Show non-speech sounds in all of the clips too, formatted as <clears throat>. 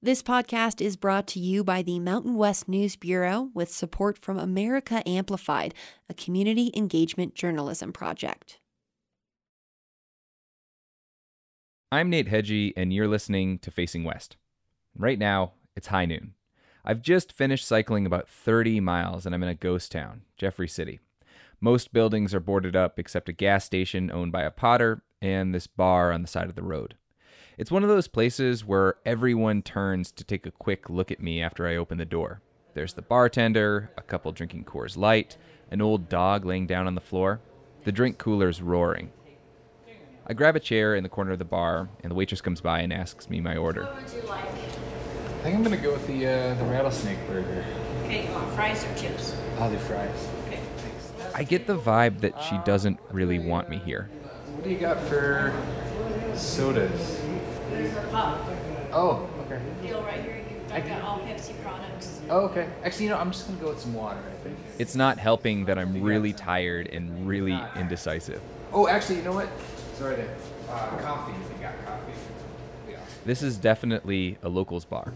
This podcast is brought to you by the Mountain West News Bureau with support from America Amplified, a community engagement journalism project. I'm Nate Hegyi, and you're listening to Facing West. Right now, it's high noon. I've just finished cycling about 30 miles, and I'm in a ghost town, Jeffrey City. Most buildings are boarded up except a gas station owned by a potter and this bar on the side of the road. It's one of those places where everyone turns to take a quick look at me after I open the door. There's the bartender, a couple drinking Coors Light, an old dog laying down on the floor. The drink cooler's roaring. I grab a chair in the corner of the bar, and the waitress comes by and asks me my order. What would you like? I think I'm gonna go with the uh, the rattlesnake burger. Okay, you want fries or chips? I'll do fries. Okay. Thanks. I get the vibe that she doesn't really want me here. What do you got for sodas? Here's our pop. Oh, okay. Deal right here. You- I've got all Pepsi products. Oh, okay. Actually, you know, I'm just gonna go with some water. I think. It's not helping that I'm really tired and really indecisive. Oh, actually, you know what? Sorry, there. Uh, coffee. If you got coffee. Yeah. This is definitely a locals bar.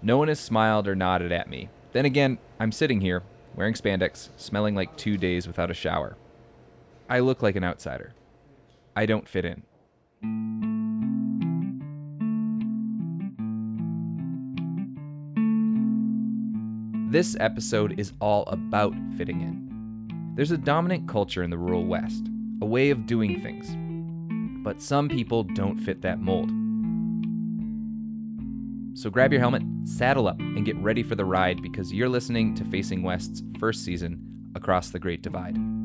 No one has smiled or nodded at me. Then again, I'm sitting here, wearing spandex, smelling like two days without a shower. I look like an outsider. I don't fit in. This episode is all about fitting in. There's a dominant culture in the rural West, a way of doing things. But some people don't fit that mold. So grab your helmet, saddle up, and get ready for the ride because you're listening to Facing West's first season, Across the Great Divide.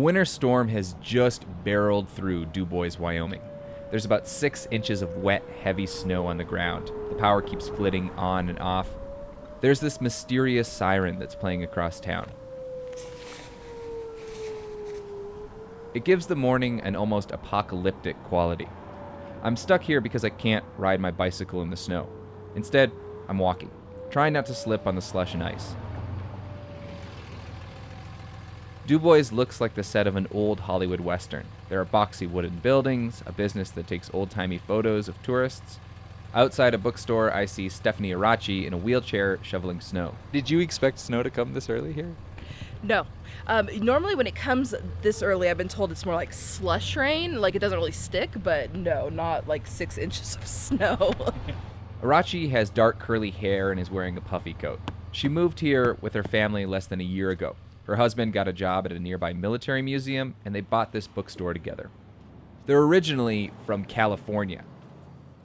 Winter storm has just barreled through Dubois, Wyoming. There's about six inches of wet, heavy snow on the ground. The power keeps flitting on and off. There's this mysterious siren that's playing across town. It gives the morning an almost apocalyptic quality. I'm stuck here because I can't ride my bicycle in the snow. Instead, I'm walking, trying not to slip on the slush and ice. Dubois looks like the set of an old Hollywood Western. There are boxy wooden buildings, a business that takes old timey photos of tourists. Outside a bookstore, I see Stephanie Arachi in a wheelchair shoveling snow. Did you expect snow to come this early here? No. Um, normally, when it comes this early, I've been told it's more like slush rain. Like it doesn't really stick, but no, not like six inches of <laughs> snow. <laughs> Arachi has dark curly hair and is wearing a puffy coat. She moved here with her family less than a year ago. Her husband got a job at a nearby military museum, and they bought this bookstore together. They're originally from California.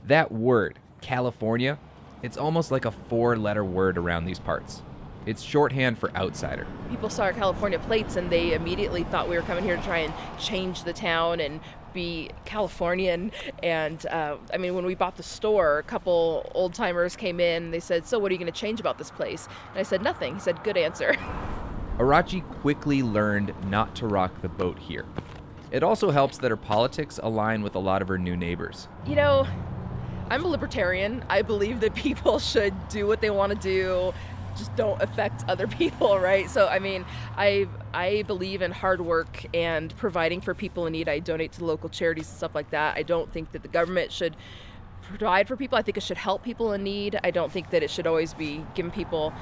That word, California, it's almost like a four letter word around these parts. It's shorthand for outsider. People saw our California plates and they immediately thought we were coming here to try and change the town and be Californian. And uh, I mean, when we bought the store, a couple old timers came in. They said, "So, what are you going to change about this place?" And I said, "Nothing." He said, "Good answer." <laughs> Arachi quickly learned not to rock the boat here. It also helps that her politics align with a lot of her new neighbors. You know, I'm a libertarian. I believe that <laughs> people should do what they want to do, just don't affect other <laughs> people, right? So, I mean, I I believe in hard work and providing for people in need. I donate to local charities and stuff like that. I don't think that the government should provide for people. I think it should help people in need. I don't think that it should always be giving people.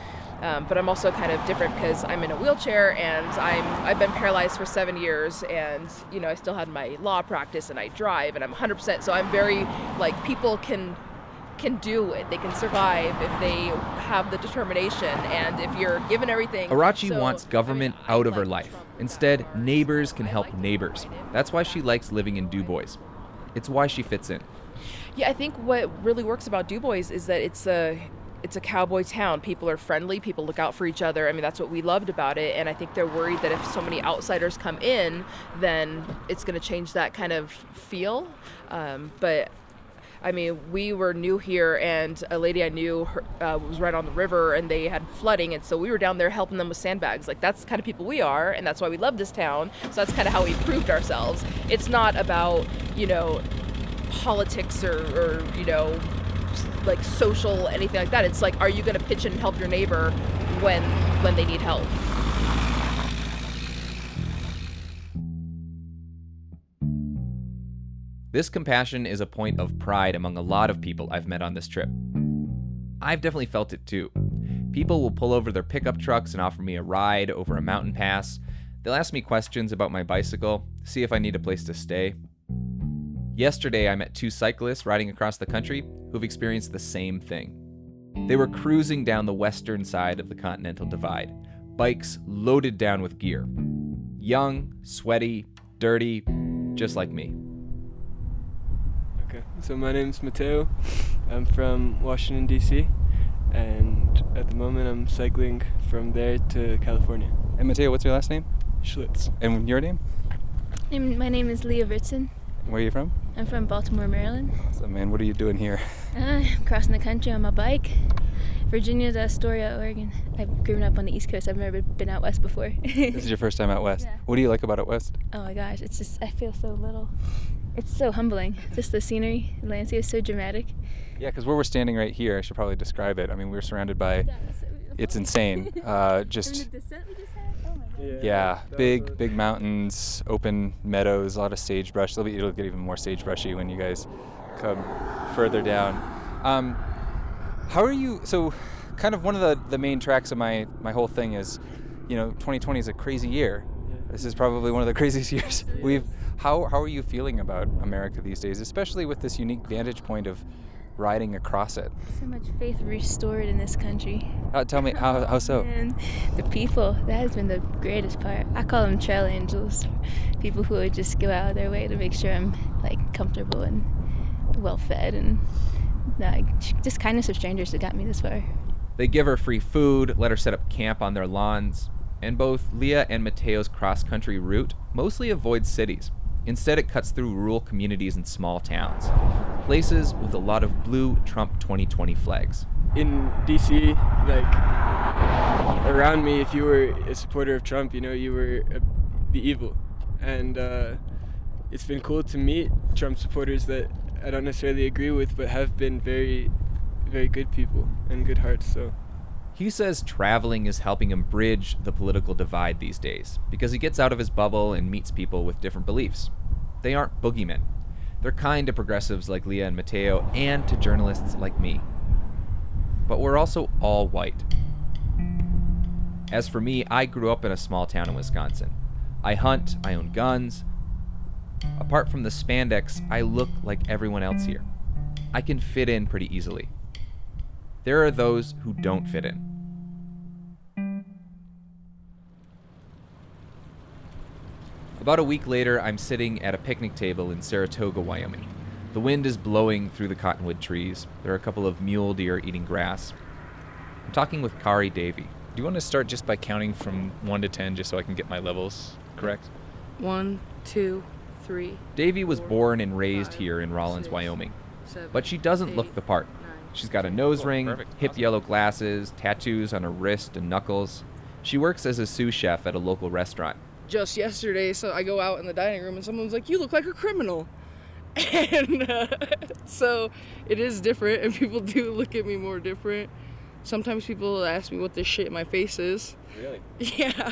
Um, but I'm also kind of different because I'm in a wheelchair and I'm I've been paralyzed for seven years and you know I still had my law practice and I drive and I'm 100%. So I'm very like people can can do it. They can survive if they have the determination and if you're given everything. Arachi So, wants I mean, government I out of her life. Trump. Instead, neighbors can I help like neighbors. That's why she likes living in Dubois. It's why she fits in. Yeah, I think what really works about Dubois is that it's a it's a cowboy town. People are friendly. People look out for each other. I mean, that's what we loved about it. And I think they're worried that if so many outsiders come in, then it's going to change that kind of feel. Um, but I mean, we were new here, and a lady I knew her, uh, was right on the river, and they had flooding, and so we were down there helping them with sandbags. Like that's the kind of people we are, and that's why we love this town. So that's kind of how we proved ourselves. It's not about you know politics or, or you know like social anything like that it's like are you going to pitch in and help your neighbor when when they need help This compassion is a point of pride among a lot of people I've met on this trip. I've definitely felt it too. People will pull over their pickup trucks and offer me a ride over a mountain pass. They'll ask me questions about my bicycle, see if I need a place to stay. Yesterday, I met two cyclists riding across the country who've experienced the same thing. They were cruising down the western side of the Continental Divide, bikes loaded down with gear. Young, sweaty, dirty, just like me. Okay, so my name's Mateo. I'm from Washington, D.C., and at the moment I'm cycling from there to California. And Mateo, what's your last name? Schlitz. And your name? My name is Leah Ritson. Where are you from? I'm from Baltimore, Maryland. So, man, what are you doing here? Uh, <laughs> I'm crossing the country on my bike. Virginia to Astoria, Oregon. I've grown up on the East Coast. I've never been out west before. <laughs> This is your first time out west. Yeah. What do you like about out west? oh my gosh, it's just I feel so little. It's so humbling. Just the scenery, the landscape is so dramatic. Yeah, because where we're standing right here, I should probably describe it. I mean, we're surrounded by. It's insane. <laughs> Uh, just yeah, big big mountains, open meadows, a lot of sagebrush. It'll, be, it'll get even more sagebrushy when you guys come further down. Um, how are you? So, kind of one of the, the main tracks of my my whole thing is, you know, 2020 is a crazy year. This is probably one of the <laughs> craziest years we've. How how are you feeling about America these days, especially with this unique vantage point of riding across it? So much faith restored in this country. Uh, tell me how how so? <laughs> And the people, that has been the greatest part. I call them trail angels. People who would just go out of their way to make sure I'm like comfortable and well fed and like just kindness of strangers that got me this far. They give her free food, let her set up camp on their lawns, and both Leah and Mateo's cross country route mostly avoids cities. Instead, it cuts through rural communities and small towns, places with a lot of blue Trump 2020 flags. In D.C., like around me, if you were a supporter of Trump, you know you were uh, the evil, and uh, it's been cool to meet Trump supporters that I don't necessarily agree with, but have been very, very good people and good hearts. So. He says traveling is helping him bridge the political divide these days because he gets out of his bubble and meets people with different beliefs. They aren't boogeymen. They're kind to progressives like Leah and Mateo and to journalists like me. But we're also all white. As for me, I grew up in a small town in Wisconsin. I hunt, I own guns. Apart from the spandex, I look like everyone else here. I can fit in pretty easily. There are those who don't fit in. About a week later, I'm sitting at a picnic table in Saratoga, Wyoming. The wind is blowing through the cottonwood trees. There are a couple of mule deer eating grass. I'm talking with Kari Davy. Do you want to start just by counting from 1 to 10 just so I can get my levels correct? One, two, three. Davy was born and raised here in Rawlins, Wyoming, but she doesn't look the part. She's got a nose Cool, ring, perfect, hip awesome. yellow glasses, tattoos on her wrist and knuckles. She works as a sous chef at a local restaurant. Just yesterday, so I go out in the dining room and someone's like, "You look like a criminal," <laughs> and uh, <laughs> so it is different, and people do look at me more different. Sometimes people ask me what this shit in my face is. Really? <laughs> Yeah.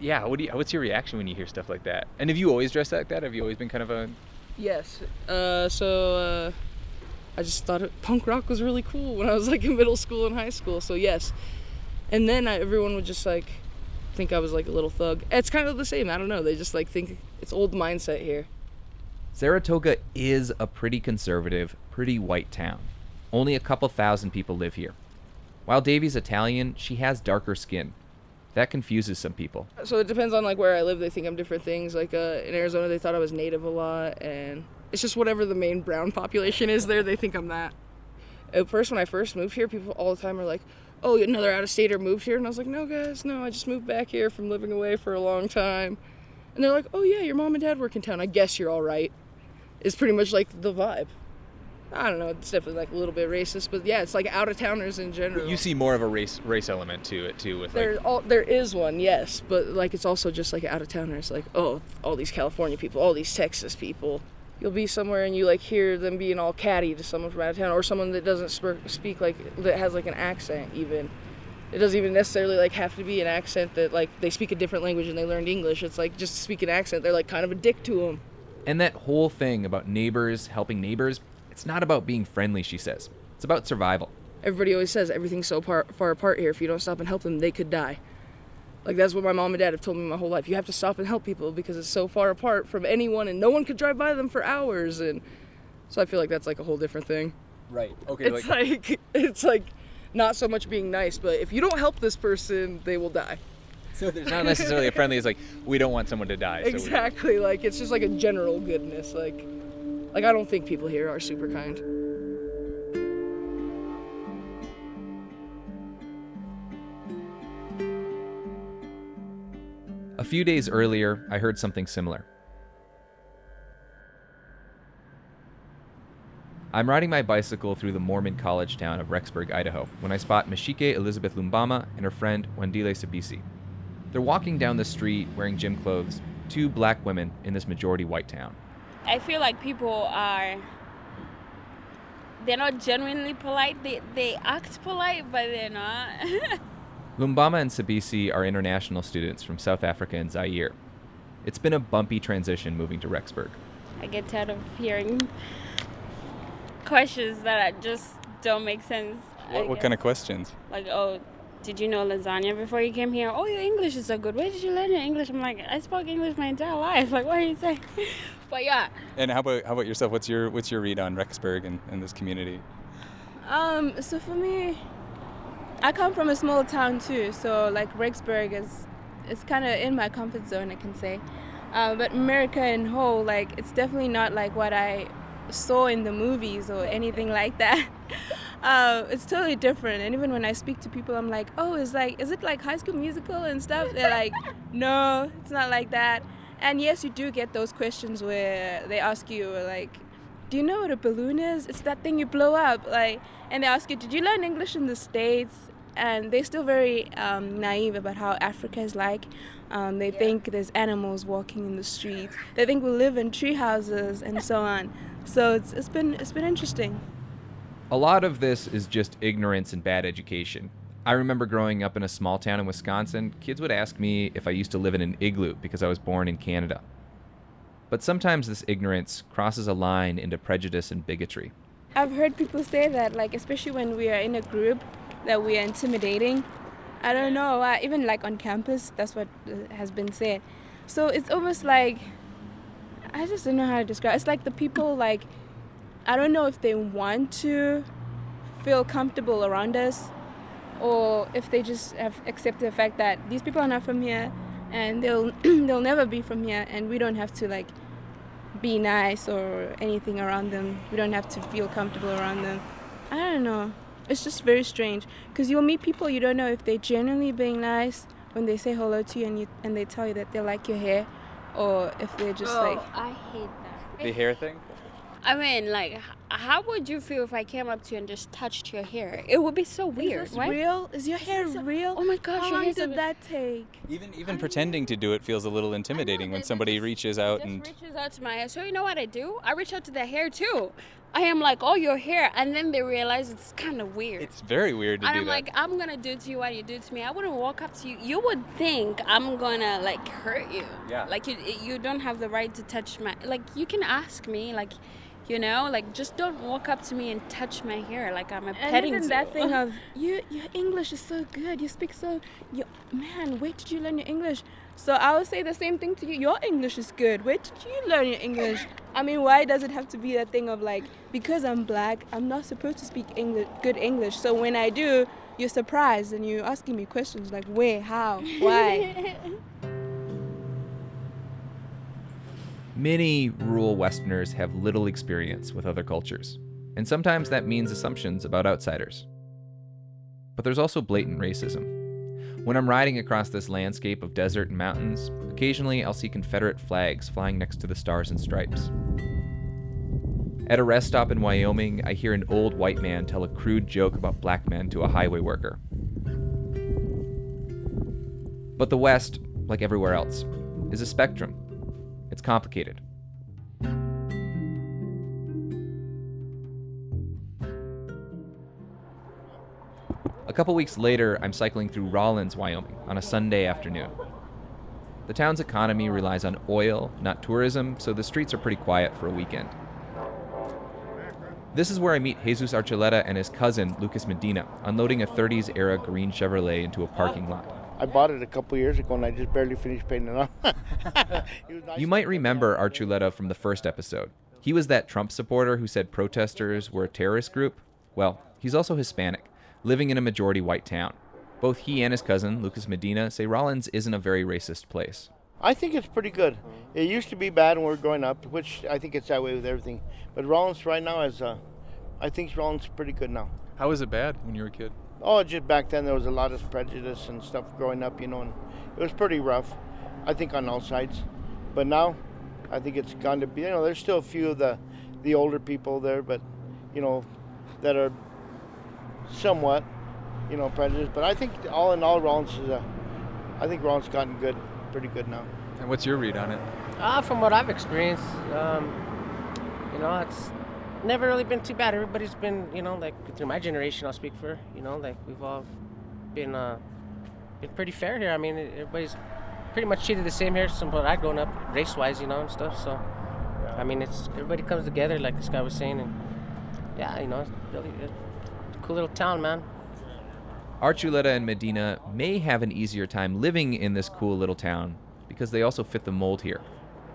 Yeah. What do you, what's your reaction when you hear stuff like that? And have you always dressed like that? Have you always been kind of a Yes. Uh, so uh, I just thought it, punk rock was really cool when I was like in middle school and high school. So yes. And then I, everyone would just like think I was like a little thug. It's kind of the same. I don't know. They just like think it's old mindset here. Saratoga is a pretty conservative, pretty white town. Only a couple thousand people live here. While Davy's Italian, she has darker skin. That confuses some people. So it depends on like where I live. They think I'm different things. Like uh, in Arizona, they thought I was native a lot, and it's just whatever the main brown population is there. They think I'm that. At first, when I first moved here, people all the time are like, "Oh, another out of stater moved here," and I was like, "No, guys, no. I just moved back here from living away for a long time." And they're like, "Oh yeah, your mom and dad work in town. I guess you're all right." It's pretty much like the vibe. I don't know. It's definitely like a little bit racist, but yeah, it's like out of towners in general. You see more of a race race element to it too with There, like all, there is one, yes, but like it's also just like out of towners. Like, oh, all these California people, all these Texas people. You'll be somewhere and you like hear them being all catty to someone from out of town, or someone that doesn't sp- speak like that has like an accent. Even it doesn't even necessarily like have to be an accent that like they speak a different language and they learned English. It's like just speak an accent. They're like kind of a dick to them. And that whole thing about neighbors helping neighbors, it's not about being friendly, she says. It's about survival. Everybody always says everything's so par- far apart here. If you don't stop and help them, they could die. Like that's what my mom and dad have told me my whole life. You have to stop and help people because it's so far apart from anyone, and no one could drive by them for hours. And so I feel like that's like a whole different thing. Right. Okay. It's like <laughs> it's like not so much being nice, but if you don't help this person, they will die. so there's not necessarily a friendly. It's like we don't want someone to die. so Exactly. Like it's just like a general goodness. Like like I don't think people here are super kind. A few days earlier, I heard something similar. I'm riding my bicycle through the Mormon college town of Rexburg, Idaho, when I spot Mashike Elizabeth Lumbama and her friend Wendile Sabisi. They're walking down the street wearing gym clothes, two black women in this majority white town. I feel like people are they're not genuinely polite. They they act polite, but they're not. <laughs> Lumbama and Sabisi are international students from South Africa and Zaire. It's been a bumpy transition moving to Rexburg. I get tired of hearing questions that just don't make sense. What, what kind of questions? like, oh, did you know lasagna before you came here? Oh, your English is so good. Where did you learn your English? I'm like, I spoke English my entire life. <laughs> Like, what are you saying? <laughs> but yeah, And how about how about yourself? What's your what's your read on Rexburg and, and this community? Um, so for me, I come from a small town too, so like Rexburg is, it's kind of in my comfort zone, I can say. Uh, but America in whole, like it's definitely not like what I saw in the movies or anything like that. <laughs> uh, it's totally different. And even when I speak to people, I'm like, oh, is like, is it like High School Musical and stuff? They're like, <laughs> no, it's not like that. And yes, you do get those questions where they ask you like, do you know what a balloon is? It's that thing you blow up. Like, and they ask you, did you learn English in the States? And they're still very um, naive about how Africa is like. Um, they think there's animals walking in the street. They think we live in tree houses and so on. So it's, it's been it's been interesting. A lot of this is just ignorance and bad education. I remember growing up in a small town in Wisconsin, kids would ask me if I used to live in an igloo because I was born in Canada. But sometimes this ignorance crosses a line into prejudice and bigotry. I've heard people say that, like especially when we are in a group, that we are intimidating. I don't know. Uh, even like on campus, that's what has been said. So it's almost like I just don't know how to describe. It's like the people like I don't know if they want to feel comfortable around us, or if they just have accepted the fact that these people are not from here, and they'll <clears throat> they'll never be from here, and we don't have to like be nice or anything around them. We don't have to feel comfortable around them. I don't know. It's just very strange because you'll meet people you don't know if they're genuinely being nice when they say hello to you and you and they tell you that they like your hair, or if they're just oh, like I hate that. The hair thing? I mean, like, h- how would you feel if I came up to you and just touched your hair? It would be so weird, Is this right? real? Is your hair real? Oh my gosh, How long did a- that take? Even even pretending to do it feels a little intimidating when somebody that reaches out just and reaches out to my hair. So you know what I do? I reach out to their hair too. I am like, oh, your hair, and then they realize it's kind of weird. it's very weird to and do I'm that. like, I'm gonna do to you what you do to me. I wouldn't walk up to you. You would think I'm gonna like hurt you. Yeah. Like you, you don't have the right to touch my. Like you can ask me, like, you know, like just don't walk up to me and touch my hair like I'm a And petting even zoo. that thing of <laughs> you, your English is so good. You speak so, you, man. Where did you learn your English? So I would say the same thing to you. Your English is good. Where did you learn your English? <laughs> I mean, why does it have to be that thing of like because I'm black, I'm not supposed to speak English, good English. So when I do, you're surprised and you're asking me questions like where, how, why. <laughs> Many rural Westerners have little experience with other cultures, and sometimes that means assumptions about outsiders. But there's also blatant racism. When I'm riding across this landscape of desert and mountains, occasionally I'll see Confederate flags flying next to the stars and stripes. At a rest stop in Wyoming, I hear an old white man tell a crude joke about black men to a highway worker. But the West, like everywhere else, is a spectrum. It's complicated. A couple weeks later, I'm cycling through Rawlins, Wyoming on a Sunday afternoon. The town's economy relies on oil, not tourism, so the streets are pretty quiet for a weekend. This is where I meet Jesus Archuleta and his cousin, Lucas Medina, unloading a 30s era green Chevrolet into a parking lot. I bought it a couple years ago and I just barely finished painting it <laughs> off. You might remember Archuleta from the first episode. He was that Trump supporter who said protesters were a terrorist group. Well, he's also Hispanic, living in a majority white town. Both he and his cousin, Lucas Medina, say Rawlins isn't a very racist place. I think it's pretty good. It used to be bad when we were growing up, which I think it's that way with everything. But Rawlins right now is, uh, I think Rawlins is pretty good now. How was it bad when you were a kid? Oh, just back then there was a lot of prejudice and stuff growing up, you know, and it was pretty rough. I think on all sides. But now, I think it's gone to be. You know, there's still a few of the, the older people there, but, you know, that are somewhat, you know, prejudiced. But I think all in all, Rawlins is a. I think Rawlins gotten good, pretty good now. And what's your read on it? Uh, from what I've experienced, um, you know, it's never really been too bad. Everybody's been, you know, like through my generation, I'll speak for, you know, like we've all been uh, been pretty fair here. I mean, everybody's pretty much treated the same here from what I've grown up, race-wise, you know, and stuff. So, I mean, it's everybody comes together, like this guy was saying, and yeah, you know, it's really a cool little town, man. Archuleta and Medina may have an easier time living in this cool little town because they also fit the mold here.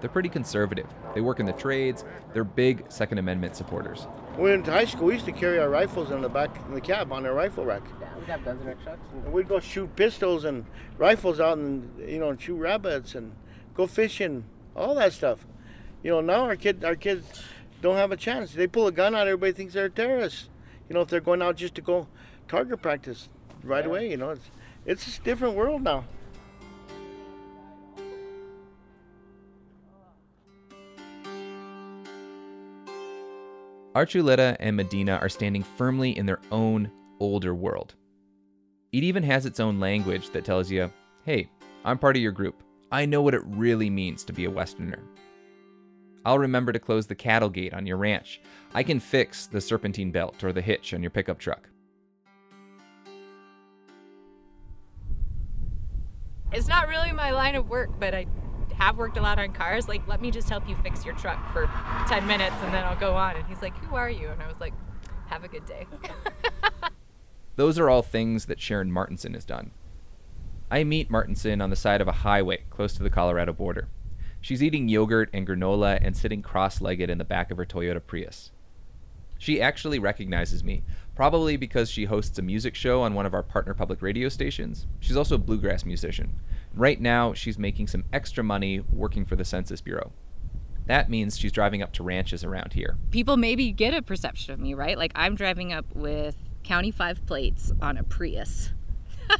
They're pretty conservative. They work in the trades. They're big Second Amendment supporters. When we went to high school, we used to carry our rifles in the back in the cab on our rifle rack. Yeah, we'd have guns in our trucks. And we'd go shoot pistols and rifles out and you know and shoot rabbits and go fishing, all that stuff. You know, now our kid our kids don't have a chance. They pull a gun out, everybody thinks they're terrorists. You know, if they're going out just to go target practice right Yeah. away, you know, it's it's a different world now. Archuleta and Medina are standing firmly in their own older world. It even has its own language that tells you, hey, I'm part of your group. I know what it really means to be a Westerner. I'll remember to close the cattle gate on your ranch. I can fix the serpentine belt or the hitch on your pickup truck. It's not really my line of work, but I have worked a lot on cars. Like, let me just help you fix your truck for 10 minutes and then I'll go on. And he's like, Who are you? And I was like, Have a good day. <laughs> Those are all things that Sharon Martinson has done. I meet Martinson on the side of a highway close to the Colorado border. She's eating yogurt and granola and sitting cross legged in the back of her Toyota Prius. She actually recognizes me, probably because she hosts a music show on one of our partner public radio stations. She's also a bluegrass musician. Right now, she's making some extra money working for the Census Bureau. That means she's driving up to ranches around here. people maybe get a perception of me, right? Like I'm driving up with County 5 plates on a Prius. <laughs>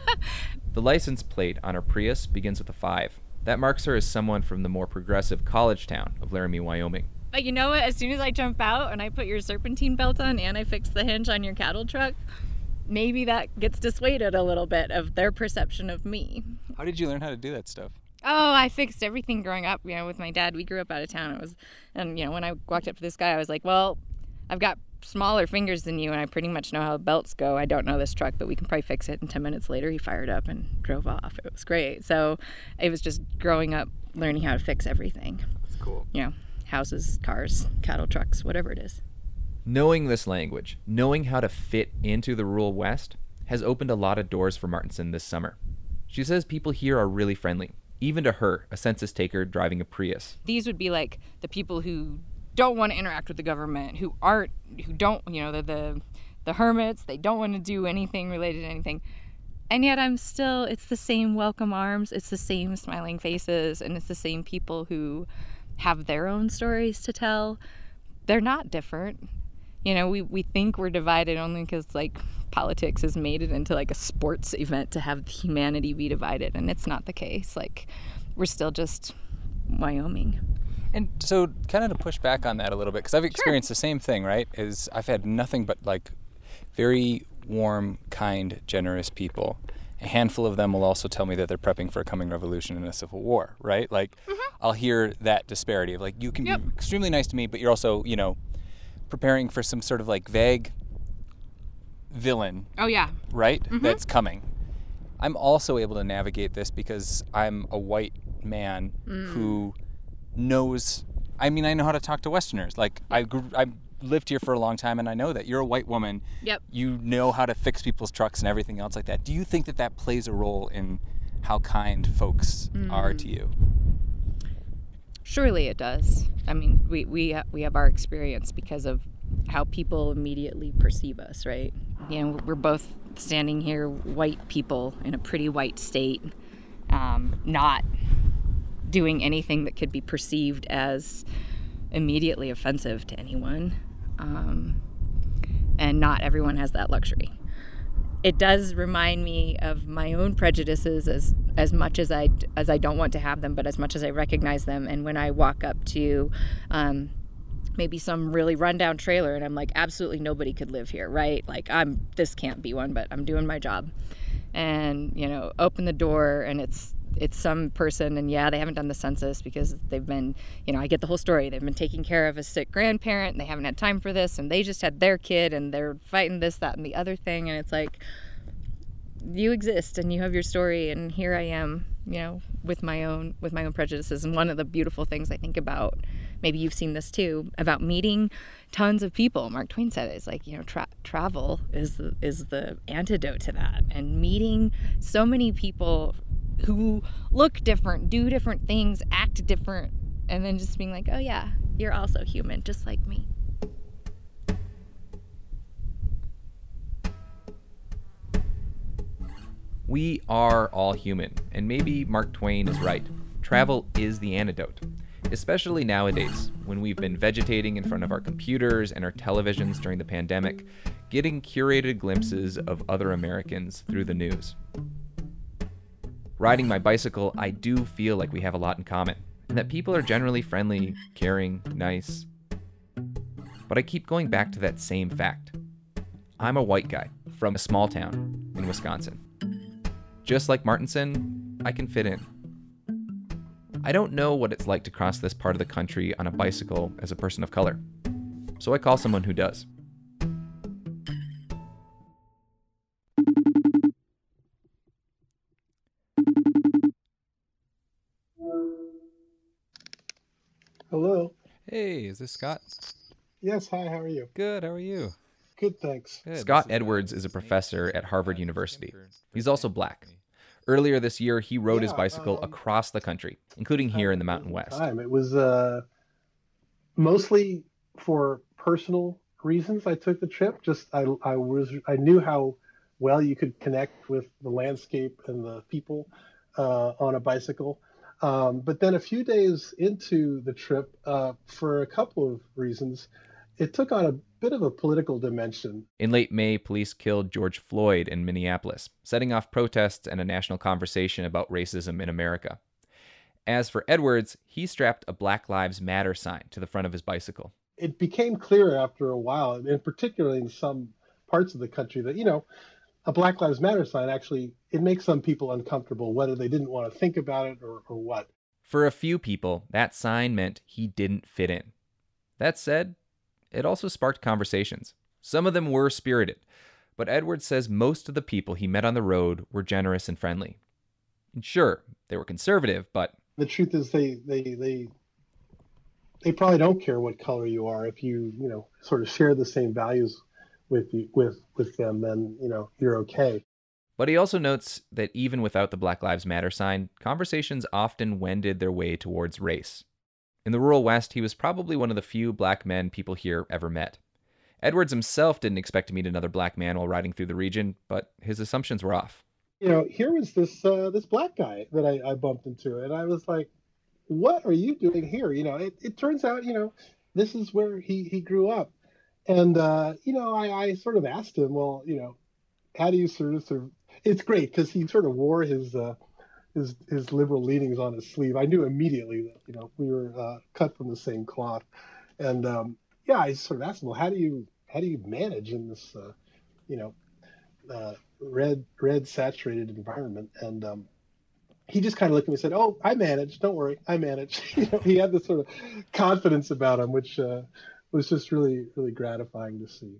The license plate on her Prius begins with a 5. That marks her as someone from the more progressive college town of Laramie, Wyoming. But you know what? As soon as I jump out and I put your serpentine belt on and I fix the hinge on your cattle truck, maybe that gets dissuaded a little bit of their perception of me. How did you learn how to do that stuff? Oh, I fixed everything growing up. You know, with my dad, we grew up out of town. It was, and you know, when I walked up to this guy, I was like, "Well, I've got smaller fingers than you, and I pretty much know how belts go. I don't know this truck, but we can probably fix it." And ten minutes later, he fired up and drove off. It was great. So, it was just growing up, learning how to fix everything. That's cool. You know, houses, cars, cattle trucks, whatever it is. Knowing this language, knowing how to fit into the rural West, has opened a lot of doors for Martinson this summer. She says people here are really friendly, even to her, a census taker driving a Prius. these would be like the people who don't want to interact with the government, who aren't, who don't, you know, the the, the hermits. They don't want to do anything related to anything, and yet I'm still. It's the same welcome arms. It's the same smiling faces, and it's the same people who have their own stories to tell. They're not different. You know, we, we think we're divided only because like politics has made it into like a sports event to have humanity be divided, and it's not the case. Like, we're still just Wyoming. And so, kind of to push back on that a little bit, because I've experienced the same thing, right? Is I've had nothing but like very warm, kind, generous people. A handful of them will also tell me that they're prepping for a coming revolution and a civil war, right? Like, mm-hmm. I'll hear that disparity of like, you can be extremely nice to me, but you're also, you know, preparing for some sort of like vague villain Oh yeah. right? Mhm. That's coming. I'm also able to navigate this because I'm a white man Mm. who knows. I mean, I know how to talk to Westerners. Like I grew, I lived here for a long time, and I know that you're a white woman. Yep. You know how to fix people's trucks and everything else like that. Do you think that that plays a role in how kind folks are to you? Surely it does. I mean, we we we have our experience because of how people immediately perceive us, right? You know, we're both standing here, white people in a pretty white state, um, not doing anything that could be perceived as immediately offensive to anyone, um, and not everyone has that luxury it does remind me of my own prejudices as as much as I as I don't want to have them, but as much as I recognize them. And when I walk up to um, maybe some really rundown trailer, and I'm like, absolutely nobody could live here, right? Like I'm this can't be one, but I'm doing my job. And you know, open the door, and it's it's some person and yeah they haven't done the census because they've been you know i get the whole story. They've been taking care of a sick grandparent and they haven't had time for this and they just had their kid and they're fighting this that and the other thing and it's like you exist and you have your story and here i am you know with my own with my own prejudices. And one of the beautiful things i think about maybe you've seen this too about meeting tons of people. Mark twain said it, it's like you know tra- travel is the, is the antidote to that. And meeting so many people who look different do different things act different and then just being like oh yeah you're also human just like me We are all human, and maybe Mark Twain is right. Travel is the antidote, especially nowadays when we've been vegetating in front of our computers and our televisions during the pandemic, getting curated glimpses of other Americans through the news. Riding my bicycle, I do feel like we have a lot in common, and that people are generally friendly, caring, nice. But I keep going back to that same fact. I'm a white guy from a small town in Wisconsin. Just like Martinson, I can fit in. I don't know what it's like to cross this part of the country on a bicycle as a person of color, so I call someone who does. Hello. Hey, is this Scott? Yes, hi, how are you? Good, how are you? Good, thanks. Scott Edwards is a professor at Harvard University. He's also black. Earlier this year, he rode his bicycle um, across the country, including here in the Mountain West. Time. It was uh, mostly for personal reasons. I took the trip. Just I, I was I knew how well you could connect with the landscape and the people uh, on a bicycle. Um, but then a few days into the trip, uh, for a couple of reasons, it took on a bit of a political dimension. In late May, police killed George Floyd in Minneapolis, setting off protests and a national conversation about racism in America. As for Edwards, he strapped a Black Lives Matter sign to the front of his bicycle. it became clear after a while, and particularly in some parts of the country, that you know, a Black Lives Matter sign actually it makes some people uncomfortable, whether they didn't want to think about it or, or what. For a few people, that sign meant he didn't fit in. That said, it also sparked conversations. Some of them were spirited, but Edwards says most of the people he met on the road were generous and friendly. And sure, they were conservative, but The truth is, they they they they probably don't care what color you are if you you know sort of share the same values with you with with them, then you know you're okay. But he also notes that even without the Black Lives Matter sign, conversations often wended their way towards race. In the rural West, he was probably one of the few black men people here ever met. Edwards himself didn't expect to meet another black man while riding through the region, but his assumptions were off. you know, here was this uh, this black guy that I, I bumped into, and I was like, "What are you doing here?" You know, it, it turns out, you know, this is where he he grew up, and uh, you know, I, I sort of asked him, well, you know, how do you sort of sort of? It's great because he sort of wore his uh, his his liberal leanings on his sleeve. I knew immediately that you know we were uh, cut from the same cloth, and um, yeah, I sort of asked him, well, how do you how do you manage in this, uh, you know, uh, red red saturated environment and um, he just kind of looked at me and said oh i manage don't worry i manage <laughs> you know he had this sort of confidence about him which uh, was just really really gratifying to see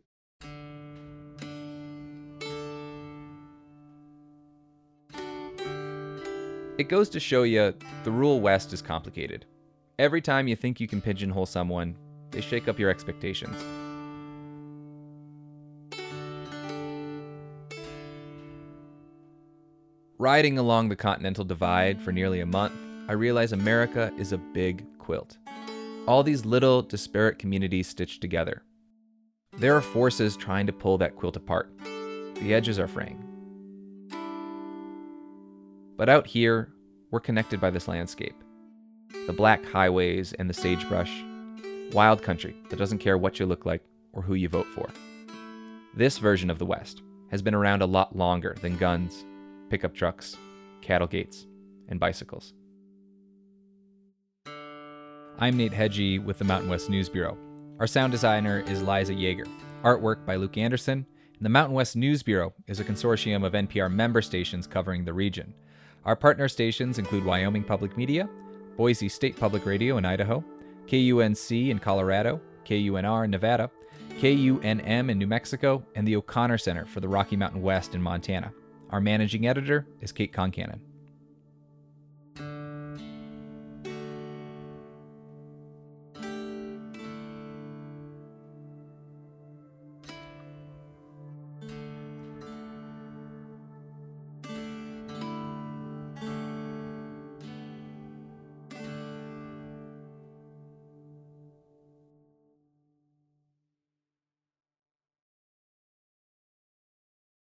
It goes to show you the rural West is complicated. Every time you think you can pigeonhole someone, they shake up your expectations. Riding along the Continental Divide for nearly a month, I realize America is a big quilt. All these little, disparate communities stitched together. There are forces trying to pull that quilt apart. The edges are fraying. But out here, we're connected by this landscape the black highways and the sagebrush, wild country that doesn't care what you look like or who you vote for. This version of the West has been around a lot longer than guns, pickup trucks, cattle gates, and bicycles. I'm Nate Hegyi with the Mountain West News Bureau. Our sound designer is Liza Yeager. Artwork by Luke Anderson. And the Mountain West News Bureau is a consortium of NPR member stations covering the region. Our partner stations include Wyoming Public Media, Boise State Public Radio in Idaho, KUNC in Colorado, KUNR in Nevada, KUNM in New Mexico, and the O'Connor Center for the Rocky Mountain West in Montana. Our managing editor is Kate Concannon.